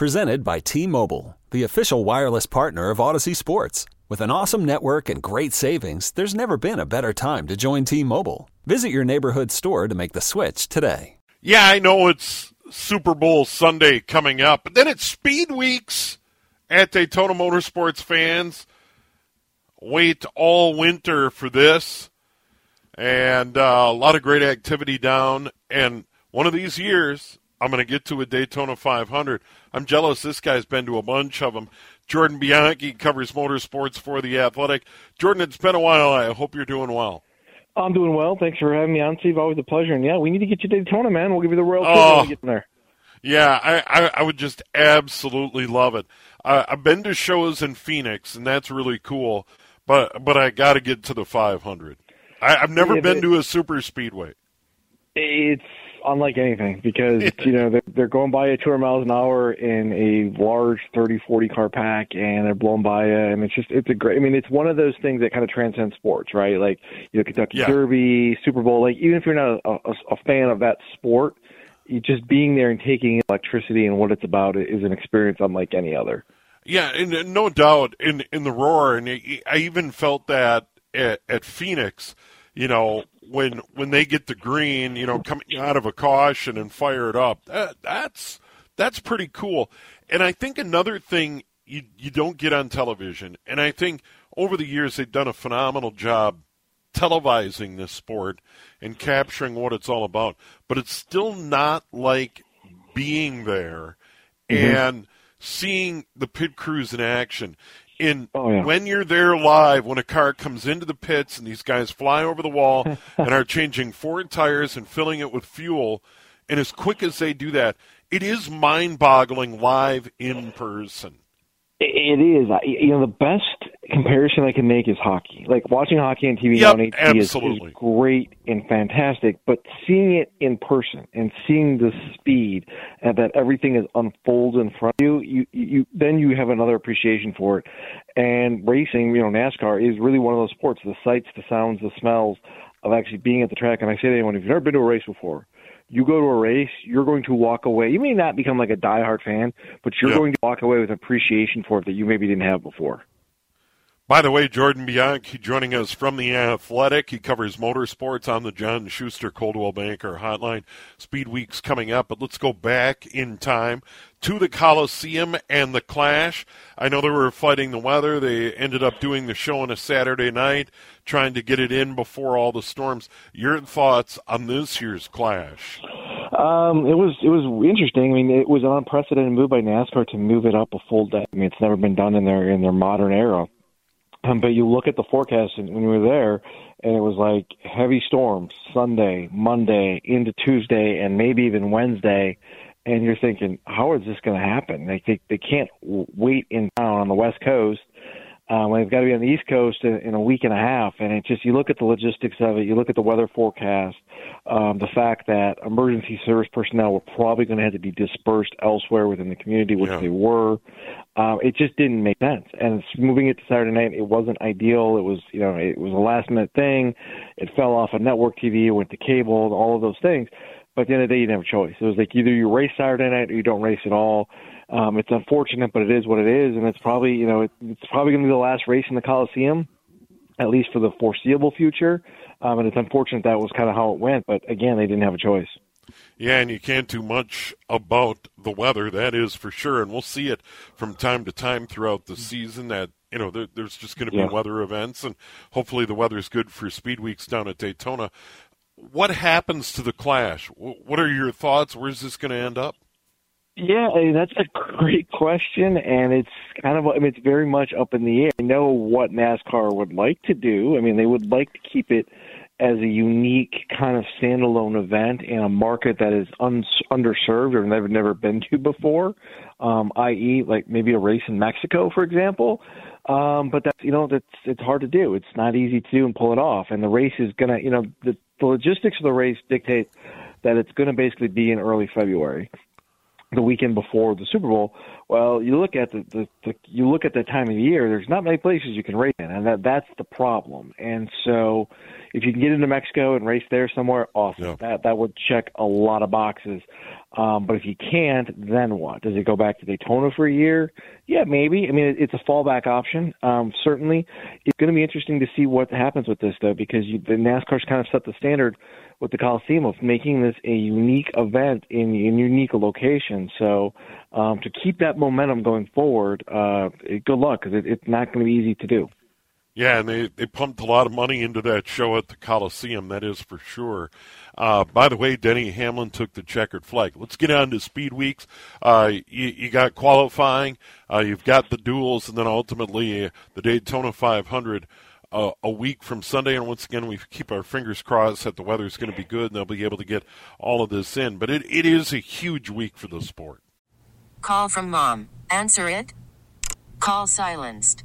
Presented by T-Mobile, the official wireless partner of Audacy Sports. With an awesome network and great savings, there's never been a better time to join T-Mobile. Visit your neighborhood store to make the switch today. Yeah, I know it's Super Bowl Sunday coming up, but then it's Speed Weeks at Daytona Motorsports fans wait all winter for this, and uh, a lot of great activity down. And one of these years, I'm going to get to a Daytona 500. I'm jealous. This guy's been to a bunch of them. Jordan Bianchi covers motorsports for the Athletic. Jordan, it's been a while. I hope you're doing well. I'm doing well. Thanks for having me on, Steve. Always a pleasure. And yeah, we need to get you to Daytona, man. We'll give you the royal oh, when we get there. Yeah, I, I, I would just absolutely love it. Uh, I've been to shows in Phoenix, and that's really cool but but I got to get to the 500. I, have never yeah, been to a super speedway. It's unlike anything because you know they're, they're going by at 200 miles an hour in a large 30, 40 car pack, and they're blown by you, and it's just it's a great. I mean, it's one of those things that kind of transcends sports, right? Like you know, Kentucky yeah. Derby, Super Bowl. Like even if you're not a, a, a fan of that sport, you just being there and taking electricity and what it's about is an experience unlike any other. Yeah, and no doubt in in the roar, and I even felt that at, at Phoenix. You know, when when they get the green, you know, coming out of a caution and fire it up, that, that's that's pretty cool. And I think another thing you you don't get on television, and I think over the years they've done a phenomenal job televising this sport and capturing what it's all about. But it's still not like being there mm-hmm. and seeing the pit crews in action. In oh, yeah. when you're there live, when a car comes into the pits and these guys fly over the wall and are changing four tires and filling it with fuel, and as quick as they do that, it is mind-boggling live in person. It is. You know, the best comparison I can make is hockey. Like watching hockey on TV yep, on HD is, is, great and fantastic, but seeing it in person and seeing the speed and that everything is unfolded in front of you, you, you then you have another appreciation for it. And racing, you know, NASCAR is really one of those sports. The sights, the sounds, the smells of actually being at the track. And I say to anyone, if you've never been to a race before, you go to a race, you're going to walk away. You may not become like a diehard fan, but you're going to walk away with appreciation for it that you maybe didn't have before. By the way, Jordan Bianchi joining us from the Athletic. He covers motorsports on the John Schuster Coldwell Banker Hotline. Speed Week's coming up, but let's go back in time to the Coliseum and the Clash. I know they were fighting the weather. They ended up doing the show on a Saturday night, trying to get it in before all the storms. Your thoughts on this year's Clash? Um, it was it was interesting. I mean, it was an unprecedented move by NASCAR to move it up a full day. I mean, it's never been done in their in their modern era. Um, but you look at the forecast and when we were there, and it was like heavy storms Sunday, Monday, into Tuesday, and maybe even Wednesday. And you're thinking, how is this going to happen? Like they they can't wait in town on the West Coast uh, when they've got to be on the East Coast in, in a week and a half. And it just you look at the logistics of it, you look at the weather forecast, um, the fact that emergency service personnel were probably going to have to be dispersed elsewhere within the community, which yeah. they were. Uh, it just didn't make sense. And moving it to Saturday night, it wasn't ideal. It was you know it was a last minute thing. It fell off of network TV, it went to cable, all of those things. But at the end of the day, you didn't have a choice. It was like either you race Saturday night or you don't race at all. Um, it's unfortunate, but it is what it is, and it's probably you know it, it's probably going to be the last race in the Coliseum, at least for the foreseeable future. Um, and it's unfortunate that was kind of how it went, but again, they didn't have a choice. Yeah, and you can't do much about the weather, that is for sure. And we'll see it from time to time throughout the season. That you know, there, there's just going to be yeah. weather events, and hopefully the weather is good for Speed Weeks down at Daytona. What happens to the Clash? What are your thoughts? Where's this going to end up? Yeah, that's a great question, and it's kind of I mean, it's very much up in the air. I know what NASCAR would like to do. I mean, they would like to keep it as a unique kind of standalone event in a market that is un- underserved or never never been to before, um, i.e., like maybe a race in Mexico, for example. Um, but that's you know that's it's hard to do. It's not easy to do and pull it off. And the race is gonna you know the, the logistics of the race dictate that it's going to basically be in early February the weekend before the Super Bowl. Well, you look at the, the, the you look at the time of year. There's not many places you can race in, and that that's the problem. And so, if you can get into Mexico and race there somewhere, awesome. Yeah. That that would check a lot of boxes. Um, but if you can't, then what? Does it go back to Daytona for a year? Yeah, maybe. I mean, it, it's a fallback option. Um, certainly, it's going to be interesting to see what happens with this, though, because you, the NASCAR's kind of set the standard with the Coliseum of making this a unique event in, in unique location. So um, to keep that momentum going forward, uh, good luck because it, it's not going to be easy to do. Yeah, and they, they pumped a lot of money into that show at the Coliseum, that is for sure. Uh, by the way, Denny Hamlin took the checkered flag. Let's get on to speed weeks. Uh, you, you, got qualifying, uh, you've got the duels, and then ultimately uh, the Daytona 500 uh, a week from Sunday. And once again, we keep our fingers crossed that the weather is going to be good and they'll be able to get all of this in. But it, it is a huge week for the sport. Call from mom. Answer it. Call silenced.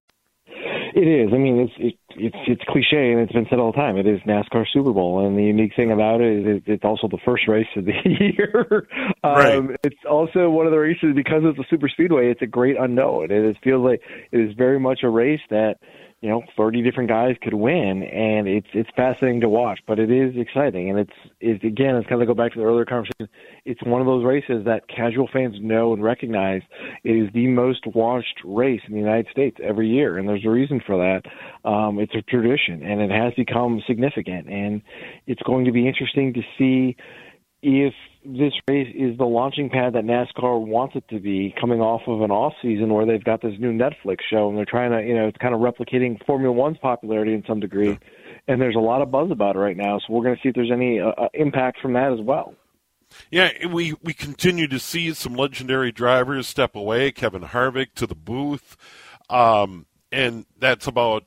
It is. I mean, it's it, it's it's cliche and it's been said all the time. It is NASCAR Super Bowl, and the unique thing about it is it's also the first race of the year. um, right. It's also one of the races because it's a super speedway. It's a great unknown. It, it feels like it is very much a race that – you know, 30 different guys could win, and it's it's fascinating to watch. But it is exciting, and it's it's again, it's kind of go back to the earlier conversation. It's one of those races that casual fans know and recognize. It is the most watched race in the United States every year, and there's a reason for that. Um, it's a tradition, and it has become significant, and it's going to be interesting to see if this race is the launching pad that NASCAR wants it to be, coming off of an off season where they've got this new Netflix show and they're trying to, you know, it's kind of replicating Formula One's popularity in some degree. And there's a lot of buzz about it right now, so we're going to see if there's any uh, uh, impact from that as well. Yeah, we we continue to see some legendary drivers step away. Kevin Harvick to the booth, um, and that's about.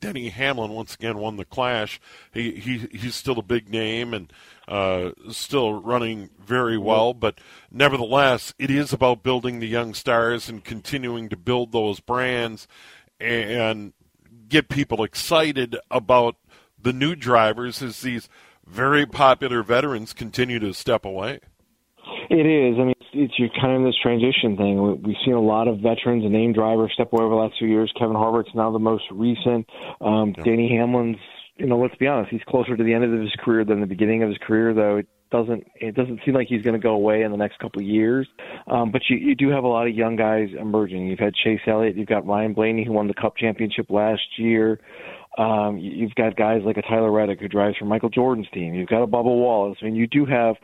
Denny Hamlin once again won the Clash. He he he's still a big name, and uh, still running very well. But nevertheless, it is about building the young stars and continuing to build those brands and get people excited about the new drivers as these very popular veterans continue to step away. It is. I mean, it's, you're kind of this transition thing. We've seen a lot of veterans and name drivers step away over the last few years. Kevin Harvick's now the most recent. Um, yeah. Danny Hamlin's you know, let's be honest, he's closer to the end of his career than the beginning of his career, though it doesn't it doesn't seem like he's going to go away in the next couple of years. Um, but you, you do have a lot of young guys emerging. You've had Chase Elliott, you've got Ryan Blaney who won the Cup championship last year. Um, you've got guys like a Tyler Reddick who drives for Michael Jordan's team. You've got a Bubba Wallace. I mean, you do have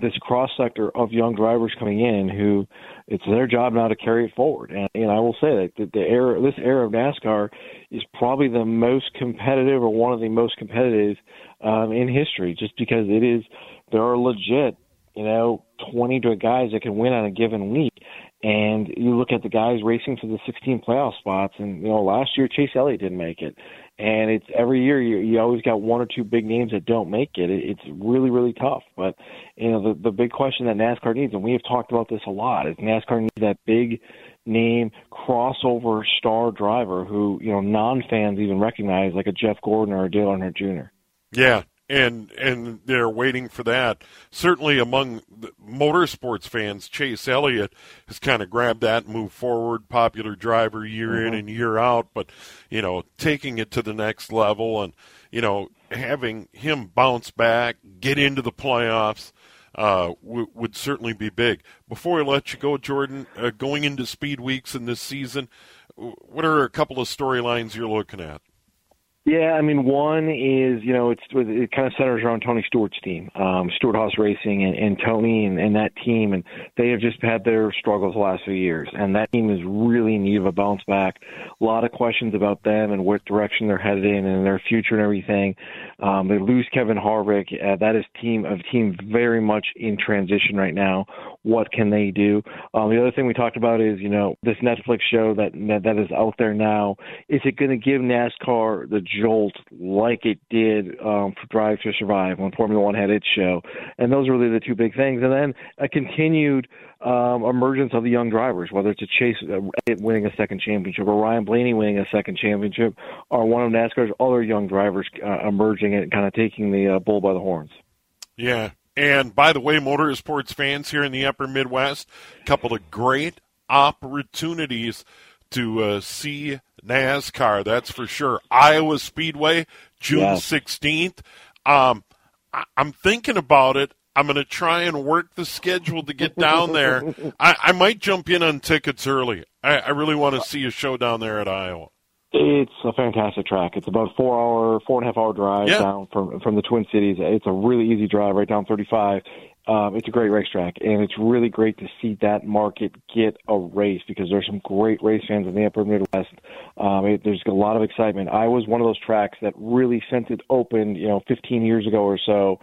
this cross sector of young drivers coming in who it's their job now to carry it forward. And, and I will say that the, the era, this era of NASCAR is probably the most competitive or one of the most competitive um, in history, just because it is there are legit, you know, 20 to guys that can win on a given week. And you look at the guys racing for the 16 playoff spots, and you know, last year Chase Elliott didn't make it, and it's every year you you always got one or two big names that don't make it. it it's really really tough. But you know, the the big question that NASCAR needs, and we have talked about this a lot, is NASCAR needs that big name crossover star driver who you know non fans even recognize, like a Jeff Gordon or a Dale Earnhardt Jr. Yeah, and and they're waiting for that. Certainly among motorsports fans, Chase Elliott has kind of grabbed that and moved forward. Popular driver year mm-hmm. in and year out, but you know, taking it to the next level and you know having him bounce back, get into the playoffs. Uh, w- would certainly be big. Before I let you go, Jordan, uh, going into speed weeks in this season, what are a couple of storylines you're looking at? Yeah, I mean, one is you know it's it kind of centers around Tony Stewart's team, um, Stewart-Haas Racing, and, and Tony and, and that team, and they have just had their struggles the last few years, and that team is really in need of a bounce back. A lot of questions about them and what direction they're headed in and their future and everything. Um, they lose Kevin Harvick. Uh, that is team of team very much in transition right now. What can they do? Um, the other thing we talked about is you know this Netflix show that, that is out there now. Is it going to give NASCAR the jolt like it did um, for Drive to Survive when Formula One had its show. And those are really the two big things. And then a continued um, emergence of the young drivers, whether it's a Chase uh, winning a second championship or Ryan Blaney winning a second championship, or one of NASCAR's other young drivers uh, emerging and kind of taking the uh, bull by the horns. Yeah. And by the way, motorsports fans here in the upper Midwest, a couple of great opportunities to uh, see NASCAR. That's for sure. Iowa Speedway, June yes. 16th. Um, I- I'm thinking about it. I'm going to try and work the schedule to get down there. I, I might jump in on tickets early. I, I really want to see a show down there at Iowa. It's a fantastic track. It's about four hour, four and a half hour drive yeah. down from from the Twin Cities. It's a really easy drive right down 35. Um, it's a great racetrack, and it's really great to see that market get a race because there's some great race fans in the Upper Midwest. Um, it, there's a lot of excitement. I was one of those tracks that really, since it opened, you know, 15 years ago or so,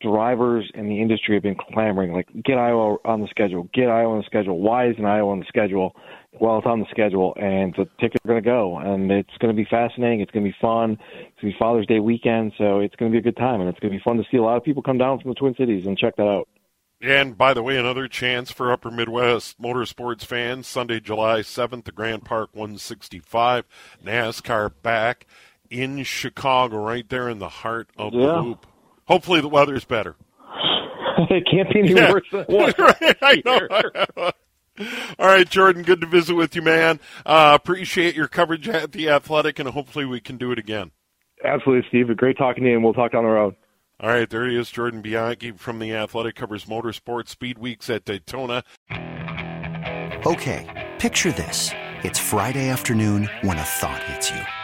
drivers in the industry have been clamoring, like, get Iowa on the schedule, get Iowa on the schedule. Why isn't Iowa on the schedule? Well, it's on the schedule, and the tickets are going to go, and it's going to be fascinating. It's going to be fun. It's going to be Father's Day weekend, so it's going to be a good time, and it's going to be fun to see a lot of people come down from the Twin Cities and check that out. And by the way, another chance for Upper Midwest motorsports fans Sunday, July 7th, the Grant Park 165, NASCAR back in Chicago, right there in the heart of yeah. the loop. Hopefully, the weather is better. it can't be any yeah. worse than what. right, I know. All right, Jordan, good to visit with you, man. Uh, appreciate your coverage at the Athletic, and hopefully we can do it again. Absolutely, Steve. Great talking to you, and we'll talk down the road. All right, there he is, Jordan Bianchi from the Athletic, covers motorsports speed weeks at Daytona. Okay, picture this. It's Friday afternoon when a thought hits you.